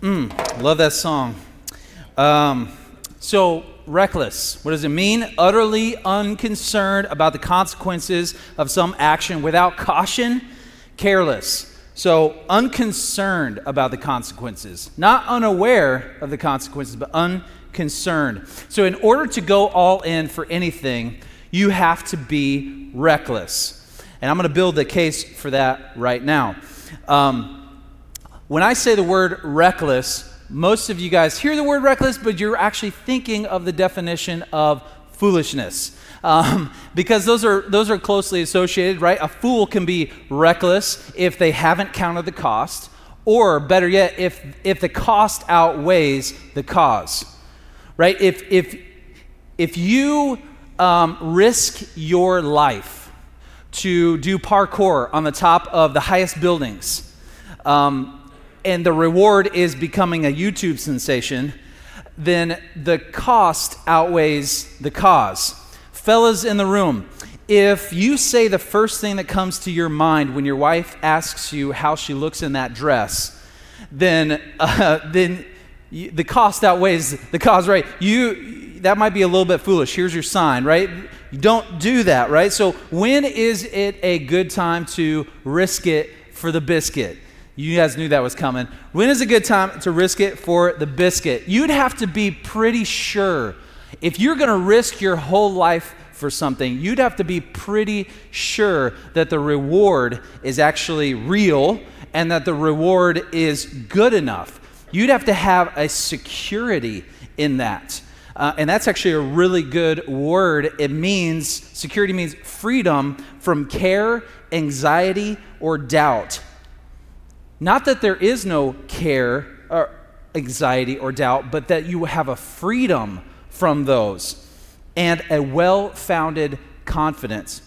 Mm, love that song. Um, so, reckless. What does it mean? Utterly unconcerned about the consequences of some action without caution, careless. So, unconcerned about the consequences. Not unaware of the consequences, but unconcerned. So, in order to go all in for anything, you have to be reckless. And I'm going to build the case for that right now. Um, when I say the word reckless, most of you guys hear the word reckless, but you're actually thinking of the definition of foolishness. Um, because those are, those are closely associated, right? A fool can be reckless if they haven't counted the cost, or better yet, if, if the cost outweighs the cause, right? If, if, if you um, risk your life to do parkour on the top of the highest buildings, um, and the reward is becoming a YouTube sensation, then the cost outweighs the cause. Fellas in the room, if you say the first thing that comes to your mind when your wife asks you how she looks in that dress, then, uh, then the cost outweighs the cause, right? You, that might be a little bit foolish. Here's your sign, right? You don't do that, right? So, when is it a good time to risk it for the biscuit? You guys knew that was coming. When is a good time to risk it for the biscuit? You'd have to be pretty sure. If you're going to risk your whole life for something, you'd have to be pretty sure that the reward is actually real and that the reward is good enough. You'd have to have a security in that. Uh, and that's actually a really good word. It means, security means freedom from care, anxiety, or doubt. Not that there is no care or anxiety or doubt, but that you have a freedom from those and a well founded confidence.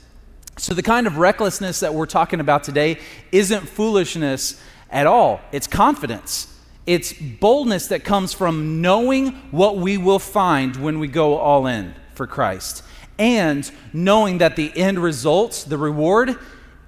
So, the kind of recklessness that we're talking about today isn't foolishness at all, it's confidence. It's boldness that comes from knowing what we will find when we go all in for Christ and knowing that the end results, the reward,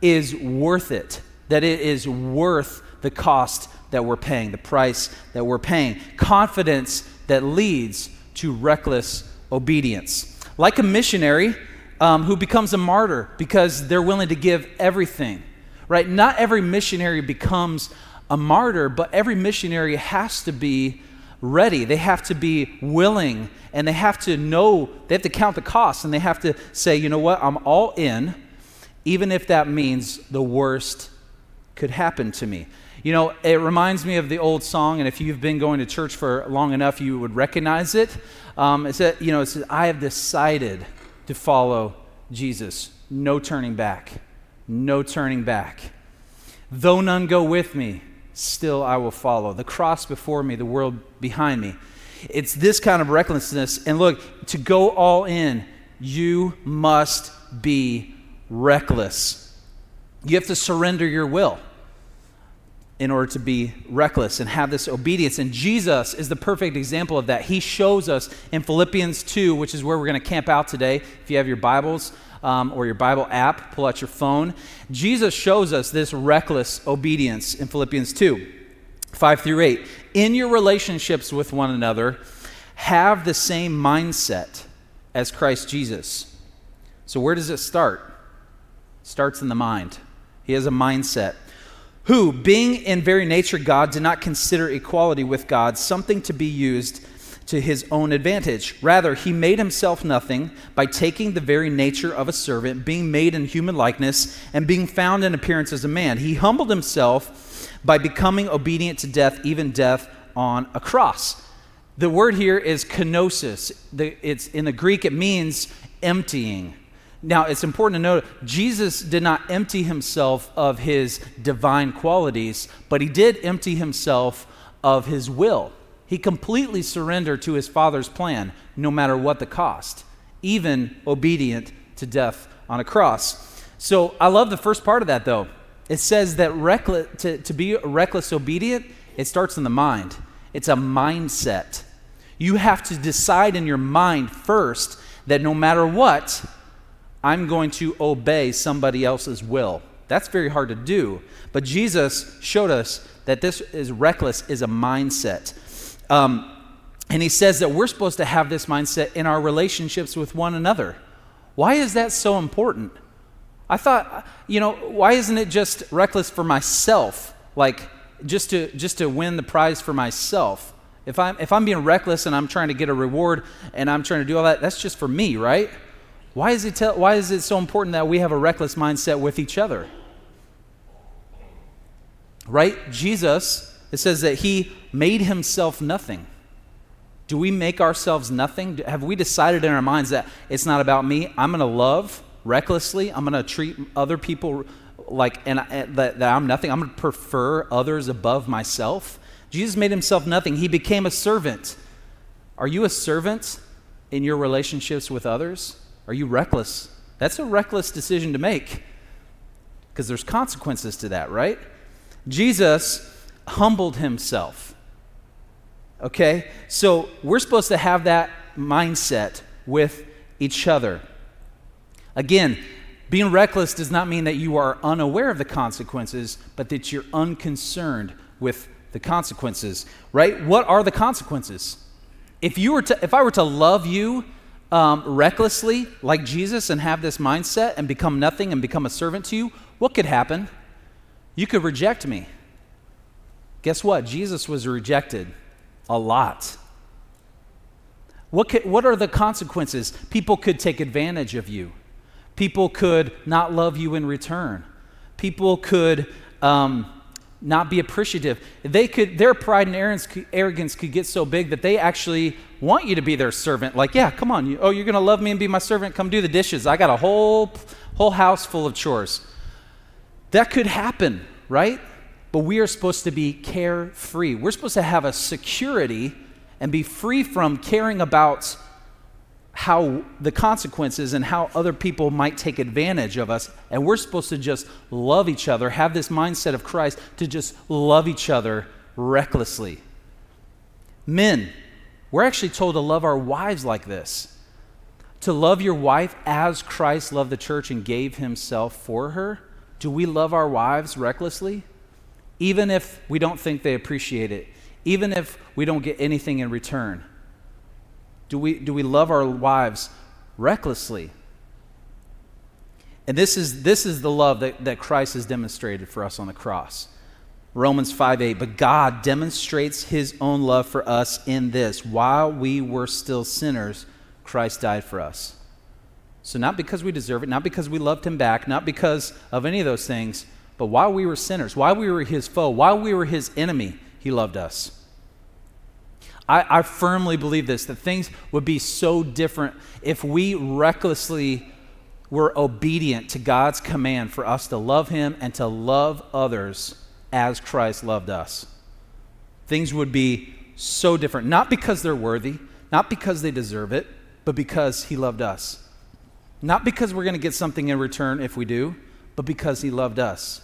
is worth it, that it is worth the cost that we're paying, the price that we're paying. Confidence that leads to reckless obedience. Like a missionary um, who becomes a martyr because they're willing to give everything, right? Not every missionary becomes a martyr, but every missionary has to be ready. They have to be willing and they have to know, they have to count the cost and they have to say, you know what, I'm all in, even if that means the worst could happen to me. You know, it reminds me of the old song, and if you've been going to church for long enough, you would recognize it. Um, it said, you know, it says, I have decided to follow Jesus. No turning back. No turning back. Though none go with me, still I will follow. The cross before me, the world behind me. It's this kind of recklessness. And look, to go all in, you must be reckless. You have to surrender your will in order to be reckless and have this obedience. And Jesus is the perfect example of that. He shows us in Philippians 2, which is where we're going to camp out today. If you have your Bibles um, or your Bible app, pull out your phone. Jesus shows us this reckless obedience in Philippians 2, 5 through 8. In your relationships with one another, have the same mindset as Christ Jesus. So, where does it start? It starts in the mind. He has a mindset who, being in very nature God, did not consider equality with God something to be used to his own advantage. Rather, he made himself nothing by taking the very nature of a servant, being made in human likeness, and being found in appearance as a man. He humbled himself by becoming obedient to death, even death on a cross. The word here is kenosis. It's, in the Greek, it means emptying now, it's important to note Jesus did not empty himself of his divine qualities, but he did empty himself of his will. He completely surrendered to his Father's plan, no matter what the cost, even obedient to death on a cross. So I love the first part of that, though. It says that reckless, to, to be reckless obedient, it starts in the mind. It's a mindset. You have to decide in your mind first that no matter what, I'm going to obey somebody else's will. That's very hard to do. But Jesus showed us that this is reckless is a mindset. Um, and he says that we're supposed to have this mindset in our relationships with one another. Why is that so important? I thought, you know, why isn't it just reckless for myself? Like, just to, just to win the prize for myself? If I'm, if I'm being reckless and I'm trying to get a reward and I'm trying to do all that, that's just for me, right? Why is it, why is it so important that we have a reckless mindset with each other? Right? Jesus, it says that he made himself nothing. Do we make ourselves nothing? Have we decided in our minds that it's not about me? I'm going to love recklessly. I'm going to treat other people like and, and that, that I'm nothing. I'm going to prefer others above myself. Jesus made himself nothing. He became a servant. Are you a servant in your relationships with others? Are you reckless? That's a reckless decision to make because there's consequences to that, right? Jesus humbled himself. Okay? So we're supposed to have that mindset with each other. Again, being reckless does not mean that you are unaware of the consequences, but that you're unconcerned with the consequences, right? What are the consequences? If you were to, if I were to love you um, recklessly, like Jesus, and have this mindset and become nothing and become a servant to you, what could happen? You could reject me. Guess what? Jesus was rejected a lot. What, could, what are the consequences? People could take advantage of you. People could not love you in return. People could um, not be appreciative. They could, their pride and arrogance could get so big that they actually want you to be their servant. Like, yeah, come on. You, oh, you're going to love me and be my servant? Come do the dishes. I got a whole, whole house full of chores. That could happen, right? But we are supposed to be carefree. We're supposed to have a security and be free from caring about how the consequences and how other people might take advantage of us. And we're supposed to just love each other, have this mindset of Christ to just love each other recklessly. Men, we're actually told to love our wives like this to love your wife as Christ loved the church and gave himself for her. Do we love our wives recklessly? Even if we don't think they appreciate it, even if we don't get anything in return. Do we, do we love our wives recklessly? And this is, this is the love that, that Christ has demonstrated for us on the cross. Romans 5 8, but God demonstrates his own love for us in this. While we were still sinners, Christ died for us. So, not because we deserve it, not because we loved him back, not because of any of those things, but while we were sinners, while we were his foe, while we were his enemy, he loved us. I, I firmly believe this that things would be so different if we recklessly were obedient to God's command for us to love Him and to love others as Christ loved us. Things would be so different. Not because they're worthy, not because they deserve it, but because He loved us. Not because we're going to get something in return if we do, but because He loved us.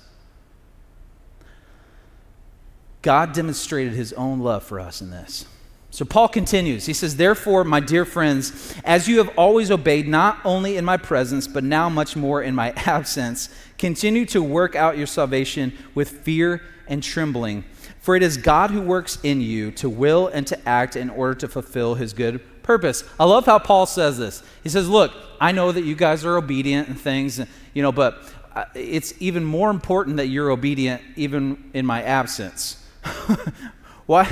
God demonstrated His own love for us in this. So Paul continues. He says, Therefore, my dear friends, as you have always obeyed, not only in my presence, but now much more in my absence, continue to work out your salvation with fear and trembling. For it is God who works in you to will and to act in order to fulfill his good purpose. I love how Paul says this. He says, Look, I know that you guys are obedient and things, you know, but uh, it's even more important that you're obedient even in my absence. Why?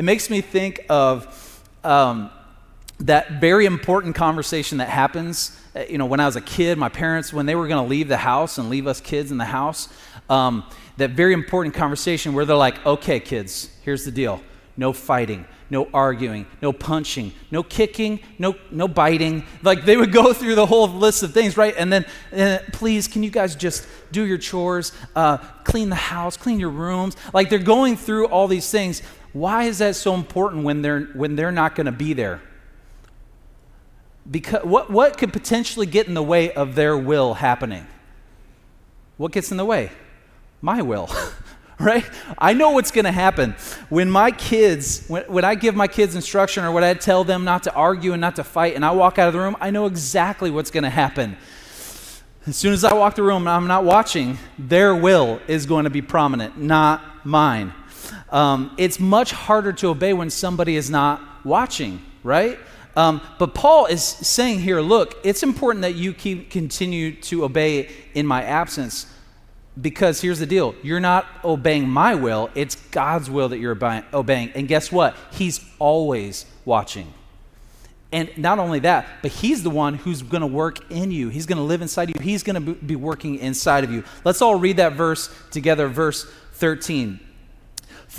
It makes me think of um, that very important conversation that happens. Uh, you know, when I was a kid, my parents, when they were going to leave the house and leave us kids in the house, um, that very important conversation where they're like, okay, kids, here's the deal no fighting, no arguing, no punching, no kicking, no, no biting. Like they would go through the whole list of things, right? And then, please, can you guys just do your chores, uh, clean the house, clean your rooms? Like they're going through all these things. Why is that so important when they're, when they're not going to be there? Because what, what could potentially get in the way of their will happening? What gets in the way? My will, right? I know what's going to happen. When my kids, when, when I give my kids instruction or when I tell them not to argue and not to fight and I walk out of the room, I know exactly what's going to happen. As soon as I walk the room and I'm not watching, their will is going to be prominent, not mine. Um, it's much harder to obey when somebody is not watching, right? Um, but Paul is saying here, look, it's important that you keep continue to obey in my absence because here's the deal you're not obeying my will, it's God's will that you're obeying. And guess what? He's always watching. And not only that, but he's the one who's going to work in you. He's going to live inside you. He's going to be working inside of you. Let's all read that verse together, verse 13.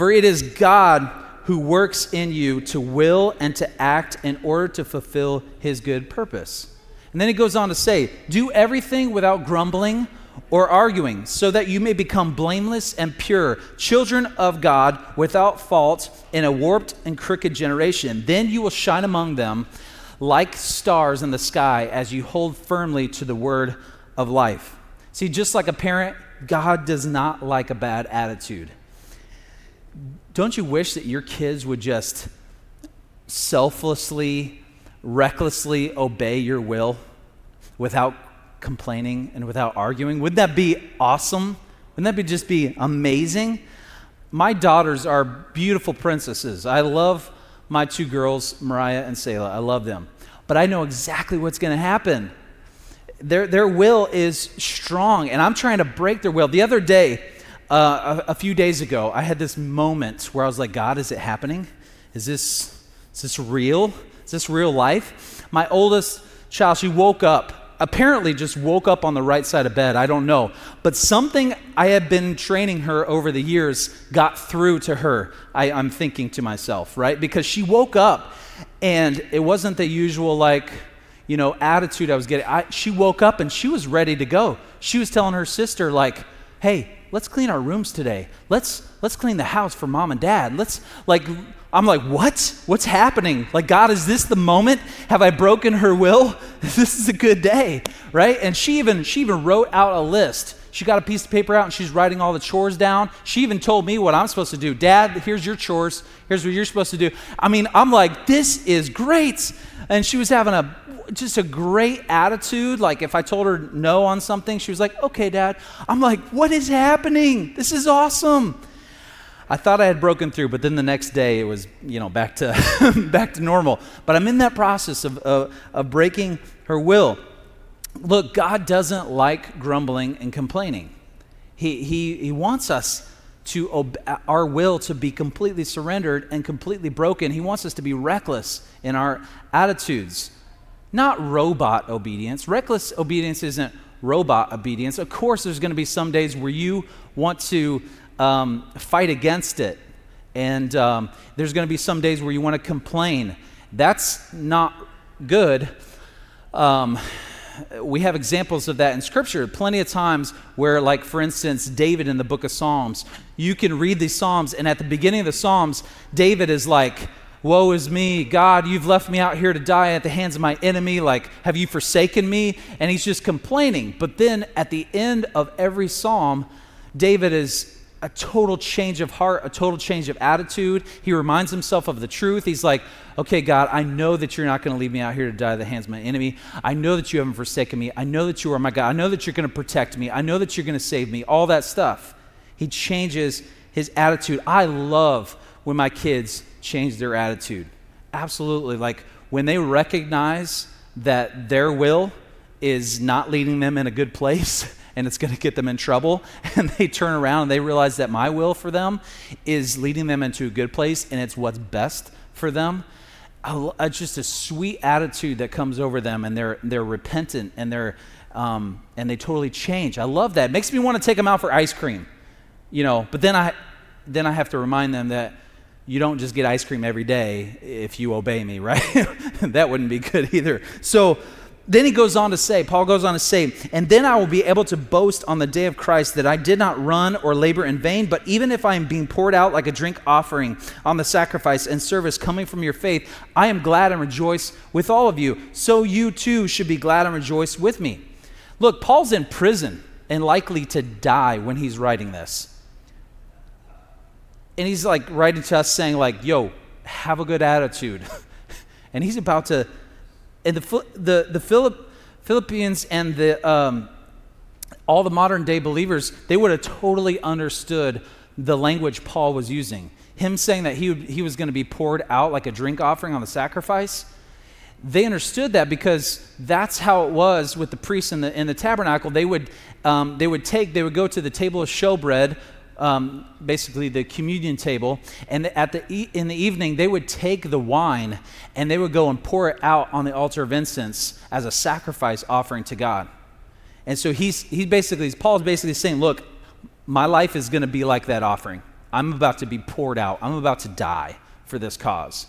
For it is God who works in you to will and to act in order to fulfill his good purpose. And then he goes on to say, Do everything without grumbling or arguing, so that you may become blameless and pure, children of God without fault in a warped and crooked generation. Then you will shine among them like stars in the sky as you hold firmly to the word of life. See, just like a parent, God does not like a bad attitude. Don't you wish that your kids would just selflessly, recklessly obey your will without complaining and without arguing? Wouldn't that be awesome? Wouldn't that be just be amazing? My daughters are beautiful princesses. I love my two girls, Mariah and Selah. I love them. But I know exactly what's going to happen. Their, their will is strong, and I'm trying to break their will. The other day, uh, a, a few days ago, I had this moment where I was like, God, is it happening? Is this, is this real? Is this real life? My oldest child, she woke up apparently just woke up on the right side of bed. I don't know. But something I had been training her over the years got through to her, I, am thinking to myself, right? Because she woke up and it wasn't the usual, like, you know, attitude I was getting. I, she woke up and she was ready to go. She was telling her sister, like, hey, let's clean our rooms today. Let's let's clean the house for mom and dad. Let's like I'm like, what? What's happening? Like, God, is this the moment? Have I broken her will? this is a good day, right? And she even she even wrote out a list. She got a piece of paper out and she's writing all the chores down. She even told me what I'm supposed to do. Dad, here's your chores. Here's what you're supposed to do. I mean, I'm like, this is great. And she was having a just a great attitude. Like if I told her no on something, she was like, okay, dad. I'm like, what is happening? This is awesome. I thought I had broken through, but then the next day it was, you know, back to, back to normal. But I'm in that process of, of, of breaking her will. Look, God doesn't like grumbling and complaining. He, he, he wants us to our will to be completely surrendered and completely broken. He wants us to be reckless in our attitudes, not robot obedience. Reckless obedience isn't robot obedience. Of course, there's going to be some days where you want to um, fight against it. And um, there's going to be some days where you want to complain. That's not good. Um, we have examples of that in Scripture. Plenty of times where, like, for instance, David in the book of Psalms, you can read these Psalms, and at the beginning of the Psalms, David is like, Woe is me. God, you've left me out here to die at the hands of my enemy. Like, have you forsaken me? And he's just complaining. But then at the end of every psalm, David is a total change of heart, a total change of attitude. He reminds himself of the truth. He's like, okay, God, I know that you're not going to leave me out here to die at the hands of my enemy. I know that you haven't forsaken me. I know that you are my God. I know that you're going to protect me. I know that you're going to save me. All that stuff. He changes his attitude. I love when my kids change their attitude. Absolutely. Like when they recognize that their will is not leading them in a good place and it's going to get them in trouble. And they turn around and they realize that my will for them is leading them into a good place and it's what's best for them. It's just a sweet attitude that comes over them and they're, they're repentant and, they're, um, and they totally change. I love that. It makes me want to take them out for ice cream, you know, but then I, then I have to remind them that you don't just get ice cream every day if you obey me, right? that wouldn't be good either. So, then he goes on to say, Paul goes on to say, and then I will be able to boast on the day of Christ that I did not run or labor in vain, but even if I am being poured out like a drink offering on the sacrifice and service coming from your faith, I am glad and rejoice with all of you. So you too should be glad and rejoice with me. Look, Paul's in prison and likely to die when he's writing this. And he's like writing to us saying, like, yo, have a good attitude. and he's about to and the, the, the Philipp, Philippians and the, um, all the modern day believers, they would have totally understood the language Paul was using. Him saying that he, he was going to be poured out like a drink offering on the sacrifice. They understood that because that's how it was with the priests in the, in the tabernacle. They would, um, they would take, they would go to the table of showbread, um, basically the communion table, and at the e- in the evening they would take the wine and they would go and pour it out on the altar of incense as a sacrifice offering to God. And so he's, he basically, Paul's basically saying, look, my life is going to be like that offering. I'm about to be poured out. I'm about to die for this cause.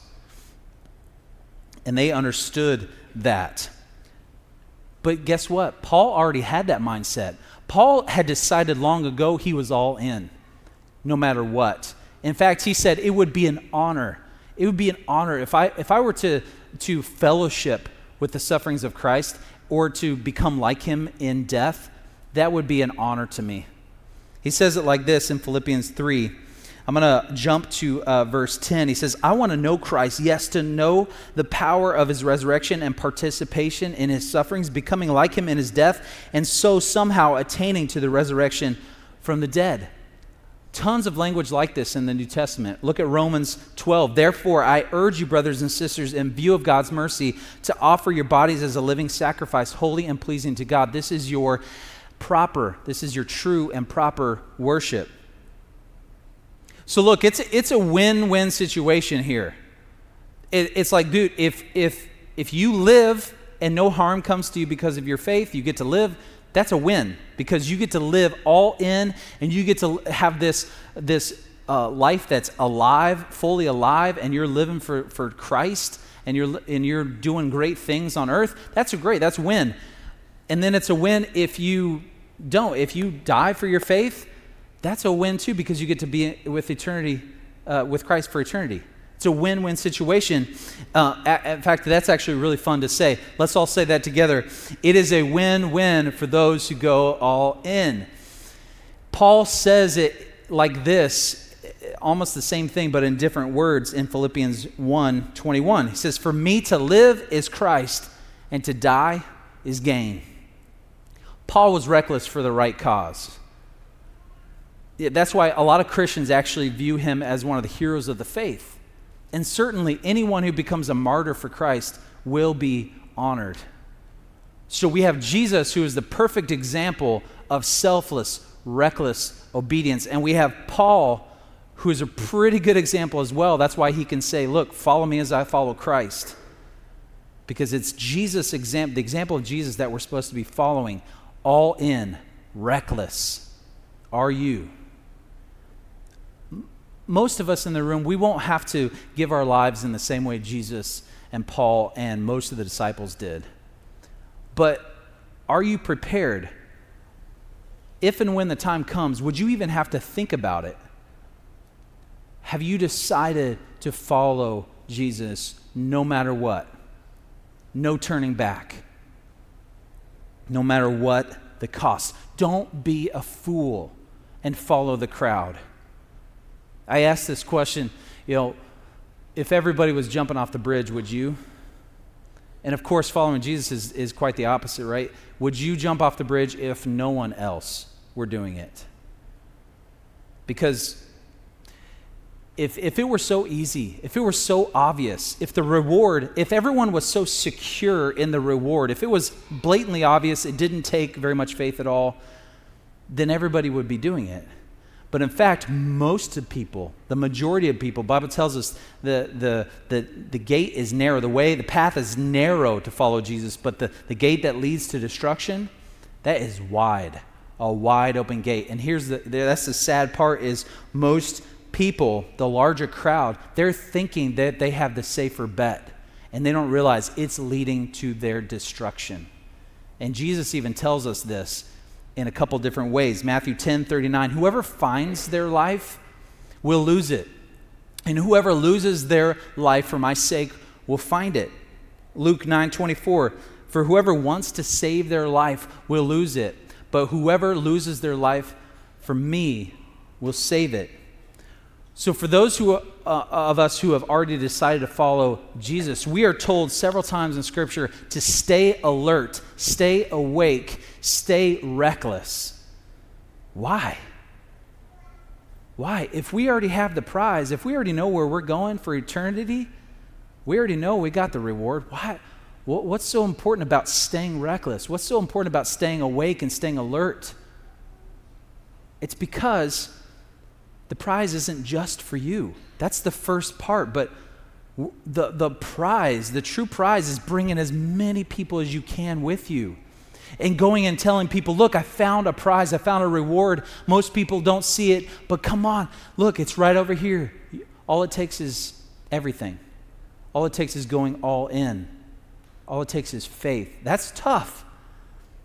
And they understood that. But guess what? Paul already had that mindset. Paul had decided long ago he was all in, no matter what. In fact, he said it would be an honor. It would be an honor if I, if I were to, to fellowship with the sufferings of Christ or to become like him in death, that would be an honor to me. He says it like this in Philippians 3. I'm going to jump to uh, verse 10. He says, I want to know Christ, yes, to know the power of his resurrection and participation in his sufferings, becoming like him in his death, and so somehow attaining to the resurrection from the dead. Tons of language like this in the New Testament. Look at Romans 12. Therefore, I urge you, brothers and sisters, in view of God's mercy, to offer your bodies as a living sacrifice, holy and pleasing to God. This is your proper, this is your true and proper worship. So, look, it's, it's a win win situation here. It, it's like, dude, if, if, if you live and no harm comes to you because of your faith, you get to live that's a win because you get to live all in and you get to have this, this uh, life that's alive, fully alive, and you're living for, for Christ and you're, and you're doing great things on earth. That's a great, that's win. And then it's a win if you don't. If you die for your faith, that's a win too because you get to be with eternity, uh, with Christ for eternity. It's a win win situation. Uh, in fact, that's actually really fun to say. Let's all say that together. It is a win win for those who go all in. Paul says it like this, almost the same thing, but in different words in Philippians 1 21. He says, For me to live is Christ, and to die is gain. Paul was reckless for the right cause. That's why a lot of Christians actually view him as one of the heroes of the faith. And certainly, anyone who becomes a martyr for Christ will be honored. So we have Jesus, who is the perfect example of selfless, reckless obedience. And we have Paul, who is a pretty good example as well. That's why he can say, Look, follow me as I follow Christ. Because it's Jesus' example, the example of Jesus that we're supposed to be following, all in, reckless. Are you? Most of us in the room, we won't have to give our lives in the same way Jesus and Paul and most of the disciples did. But are you prepared? If and when the time comes, would you even have to think about it? Have you decided to follow Jesus no matter what? No turning back. No matter what the cost. Don't be a fool and follow the crowd. I asked this question, you know, if everybody was jumping off the bridge, would you? And of course, following Jesus is, is quite the opposite, right? Would you jump off the bridge if no one else were doing it? Because if, if it were so easy, if it were so obvious, if the reward, if everyone was so secure in the reward, if it was blatantly obvious, it didn't take very much faith at all, then everybody would be doing it. But in fact, most of people, the majority of people, Bible tells us the, the, the, the gate is narrow. The way, the path is narrow to follow Jesus, but the, the gate that leads to destruction, that is wide, a wide open gate. And here's the, that's the sad part is most people, the larger crowd, they're thinking that they have the safer bet. And they don't realize it's leading to their destruction. And Jesus even tells us this in a couple different ways. Matthew 10 39, whoever finds their life will lose it. And whoever loses their life for my sake will find it. Luke 9 24, for whoever wants to save their life will lose it, but whoever loses their life for me will save it. So, for those who, uh, of us who have already decided to follow Jesus, we are told several times in Scripture to stay alert, stay awake, stay reckless. Why? Why? If we already have the prize, if we already know where we're going for eternity, we already know we got the reward. Why? What's so important about staying reckless? What's so important about staying awake and staying alert? It's because the prize isn't just for you. That's the first part, but the, the prize, the true prize, is bringing as many people as you can with you. And going and telling people, look, I found a prize, I found a reward. Most people don't see it, but come on, look, it's right over here. All it takes is everything. All it takes is going all in. All it takes is faith. That's tough.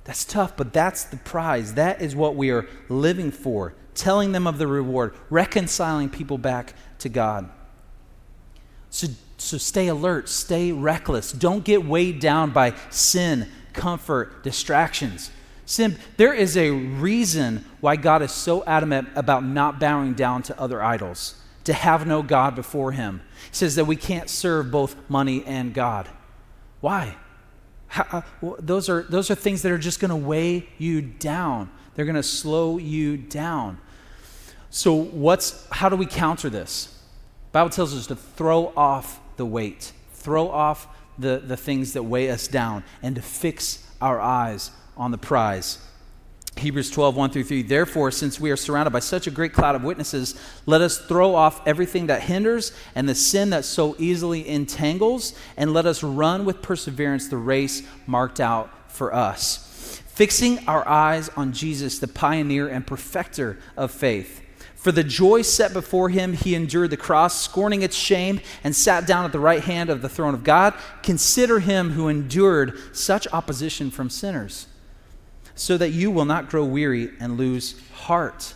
That's tough, but that's the prize. That is what we are living for. Telling them of the reward, reconciling people back to God. So, so stay alert, stay reckless. Don't get weighed down by sin, comfort, distractions. Sin, there is a reason why God is so adamant about not bowing down to other idols, to have no God before him. He says that we can't serve both money and God. Why? How, uh, those, are, those are things that are just going to weigh you down. They're going to slow you down. So, what's, how do we counter this? Bible tells us to throw off the weight, throw off the, the things that weigh us down, and to fix our eyes on the prize. Hebrews 12, 1 through 3. Therefore, since we are surrounded by such a great cloud of witnesses, let us throw off everything that hinders and the sin that so easily entangles, and let us run with perseverance the race marked out for us. Fixing our eyes on Jesus, the pioneer and perfecter of faith. For the joy set before him, he endured the cross, scorning its shame, and sat down at the right hand of the throne of God. Consider him who endured such opposition from sinners so that you will not grow weary and lose heart.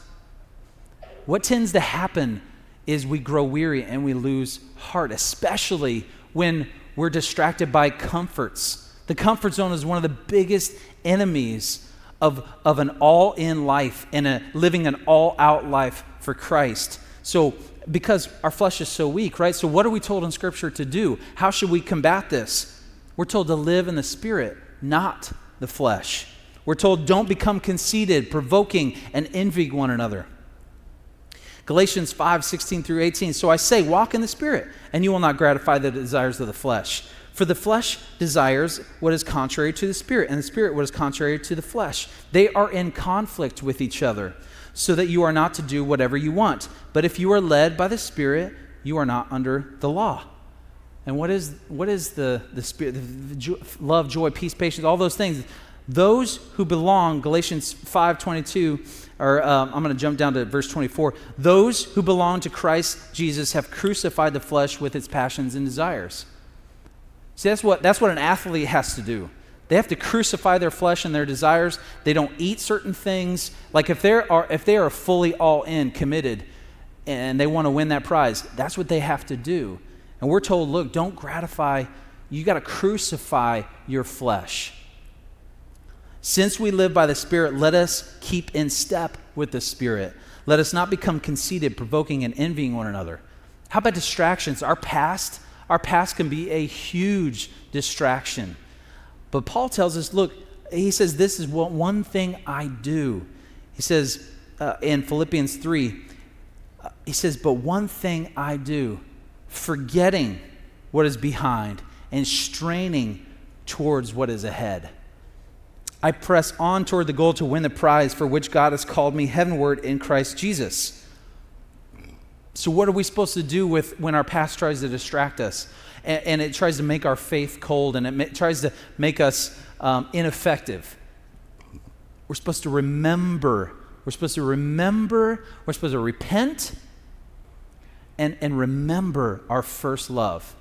What tends to happen is we grow weary and we lose heart, especially when we're distracted by comforts. The comfort zone is one of the biggest enemies of, of an all in life and a, living an all out life for Christ. So, because our flesh is so weak, right? So, what are we told in Scripture to do? How should we combat this? We're told to live in the Spirit, not the flesh. We're told, don't become conceited, provoking, and envying one another. Galatians 5 16 through 18. So I say, walk in the Spirit, and you will not gratify the desires of the flesh. For the flesh desires what is contrary to the Spirit, and the Spirit what is contrary to the flesh. They are in conflict with each other, so that you are not to do whatever you want. But if you are led by the Spirit, you are not under the law. And what is, what is the, the Spirit? The, the, love, joy, peace, patience, all those things those who belong, Galatians 5.22, or um, I'm going to jump down to verse 24. Those who belong to Christ Jesus have crucified the flesh with its passions and desires. See, that's what, that's what an athlete has to do. They have to crucify their flesh and their desires. They don't eat certain things. Like if, they are, if they are fully all in, committed, and they want to win that prize, that's what they have to do. And we're told, look, don't gratify, you got to crucify your flesh. Since we live by the Spirit, let us keep in step with the Spirit. Let us not become conceited, provoking and envying one another. How about distractions? Our past, our past can be a huge distraction. But Paul tells us, look, he says, this is what one thing I do. He says uh, in Philippians 3, uh, he says, but one thing I do, forgetting what is behind and straining towards what is ahead. I press on toward the goal to win the prize for which God has called me heavenward in Christ Jesus. So, what are we supposed to do with when our past tries to distract us and, and it tries to make our faith cold and it ma- tries to make us um, ineffective? We're supposed to remember. We're supposed to remember. We're supposed to repent and, and remember our first love.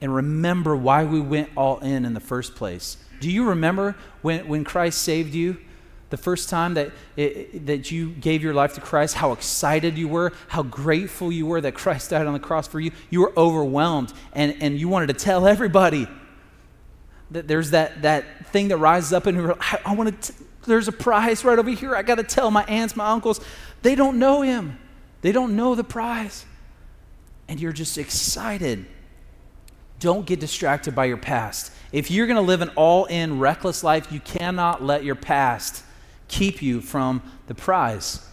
And remember why we went all in in the first place. Do you remember when, when Christ saved you? The first time that, it, that you gave your life to Christ, how excited you were, how grateful you were that Christ died on the cross for you. You were overwhelmed and, and you wanted to tell everybody that there's that, that thing that rises up and I, I want to, there's a prize right over here. I got to tell my aunts, my uncles. They don't know him, they don't know the prize. And you're just excited. Don't get distracted by your past. If you're going to live an all in, reckless life, you cannot let your past keep you from the prize.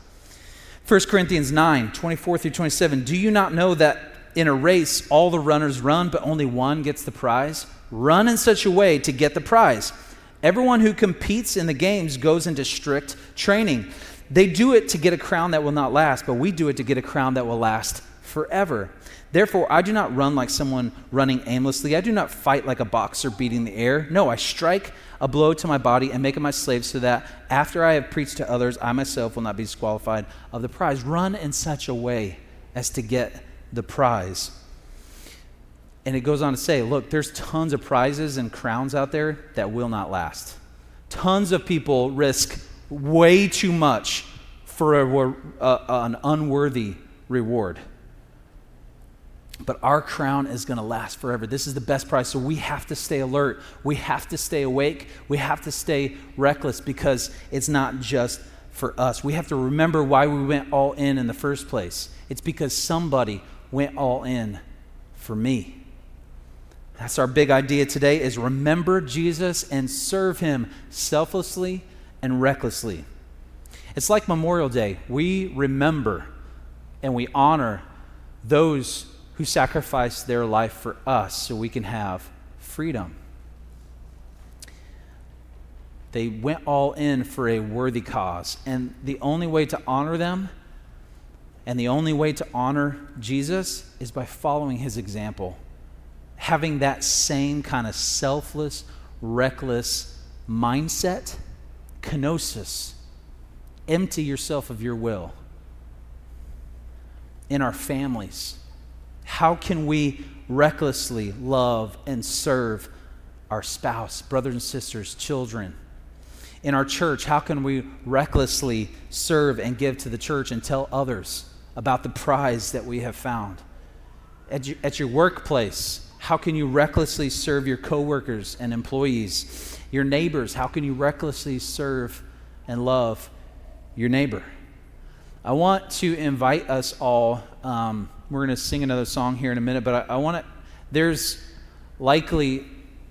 1 Corinthians 9 24 through 27. Do you not know that in a race all the runners run, but only one gets the prize? Run in such a way to get the prize. Everyone who competes in the games goes into strict training. They do it to get a crown that will not last, but we do it to get a crown that will last forever. Therefore, I do not run like someone running aimlessly. I do not fight like a boxer beating the air. No, I strike a blow to my body and make it my slave so that after I have preached to others, I myself will not be disqualified of the prize. Run in such a way as to get the prize. And it goes on to say, look, there's tons of prizes and crowns out there that will not last. Tons of people risk way too much for a, a, an unworthy reward. But our crown is going to last forever. This is the best prize. So we have to stay alert. We have to stay awake. We have to stay reckless because it's not just for us. We have to remember why we went all in in the first place. It's because somebody went all in for me. That's our big idea today is remember Jesus and serve him selflessly and recklessly. It's like Memorial Day. We remember and we honor those who sacrificed their life for us so we can have freedom. They went all in for a worthy cause. And the only way to honor them and the only way to honor Jesus is by following his example having that same kind of selfless, reckless mindset, kenosis, empty yourself of your will. In our families, how can we recklessly love and serve our spouse, brothers and sisters, children? In our church, how can we recklessly serve and give to the church and tell others about the prize that we have found? At your, at your workplace, how can you recklessly serve your coworkers and employees? Your neighbors, how can you recklessly serve and love your neighbor? I want to invite us all. Um, we're going to sing another song here in a minute, but I, I want to. There's likely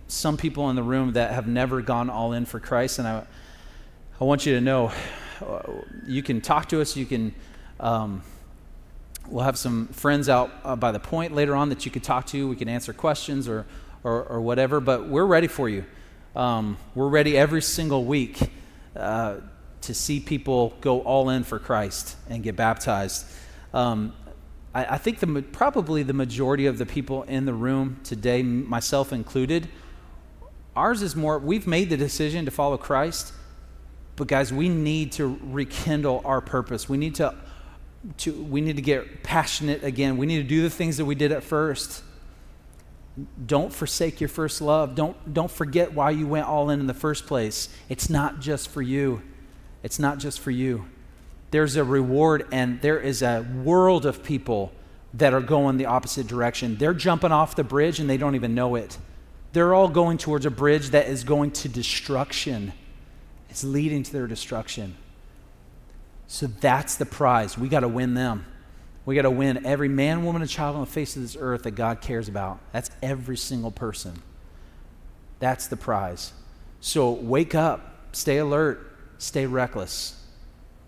some people in the room that have never gone all in for Christ, and I, I want you to know you can talk to us, you can. Um, We'll have some friends out uh, by the point later on that you could talk to. We can answer questions or, or, or whatever, but we're ready for you. Um, we're ready every single week uh, to see people go all in for Christ and get baptized. Um, I, I, think the, probably the majority of the people in the room today, myself included, ours is more, we've made the decision to follow Christ, but guys, we need to rekindle our purpose. We need to to, we need to get passionate again. We need to do the things that we did at first. Don't forsake your first love. Don't, don't forget why you went all in in the first place. It's not just for you. It's not just for you. There's a reward, and there is a world of people that are going the opposite direction. They're jumping off the bridge and they don't even know it. They're all going towards a bridge that is going to destruction. It's leading to their destruction. So that's the prize. We got to win them. We got to win every man, woman, and child on the face of this earth that God cares about. That's every single person. That's the prize. So wake up, stay alert, stay reckless.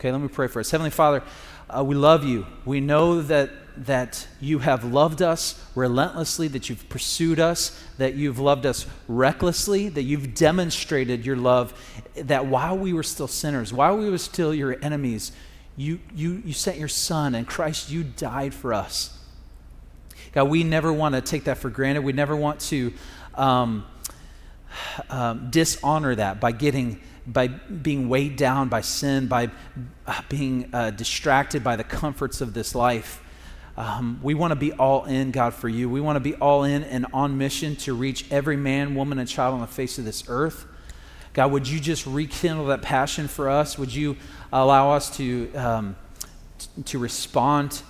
Okay, let me pray for us. Heavenly Father, uh, we love you. We know that that you have loved us relentlessly, that you've pursued us, that you've loved us recklessly, that you've demonstrated your love, that while we were still sinners, while we were still your enemies, you, you, you sent your Son, and Christ, you died for us. God, we never want to take that for granted. We never want to um, um, dishonor that by getting by being weighed down by sin, by uh, being uh, distracted by the comforts of this life. Um, we want to be all in, God, for you. We want to be all in and on mission to reach every man, woman, and child on the face of this earth. God, would you just rekindle that passion for us? Would you allow us to, um, t- to respond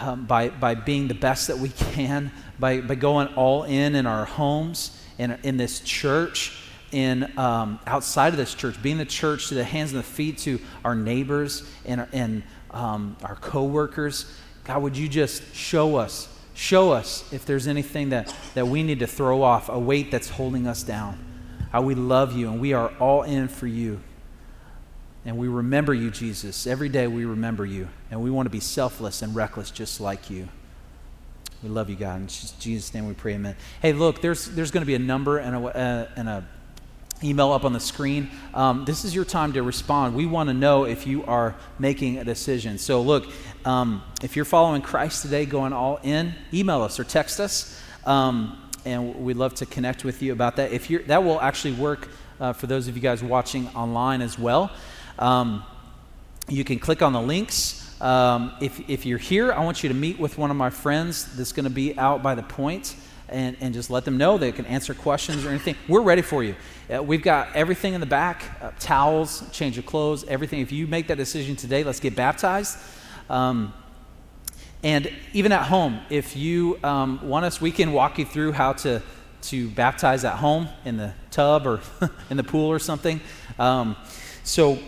um, by, by being the best that we can, by, by going all in in our homes, in, in this church, in um, outside of this church, being the church to the hands and the feet to our neighbors and, and um, our coworkers. God, would you just show us, show us if there's anything that, that we need to throw off, a weight that's holding us down. How we love you and we are all in for you. And we remember you, Jesus. Every day we remember you. And we want to be selfless and reckless just like you. We love you, God. In Jesus' name we pray, amen. Hey, look, there's, there's going to be a number and a, uh, and a email up on the screen. Um, this is your time to respond. We want to know if you are making a decision. So, look, um, if you're following Christ today, going all in, email us or text us. Um, and we'd love to connect with you about that. If you're, that will actually work uh, for those of you guys watching online as well. Um, you can click on the links. Um, if, if you're here, I want you to meet with one of my friends that's going to be out by the point and, and just let them know they can answer questions or anything. We're ready for you. Uh, we've got everything in the back uh, towels, change of clothes, everything. If you make that decision today, let's get baptized. Um, and even at home, if you um, want us, we can walk you through how to, to baptize at home in the tub or in the pool or something. Um, so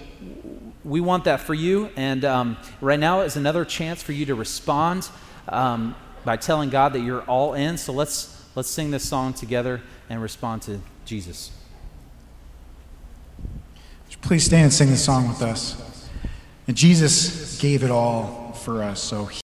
we want that for you. And um, right now is another chance for you to respond um, by telling God that you're all in. So let's, let's sing this song together and respond to Jesus. Please stand and sing this song with us. And Jesus gave it all for us, so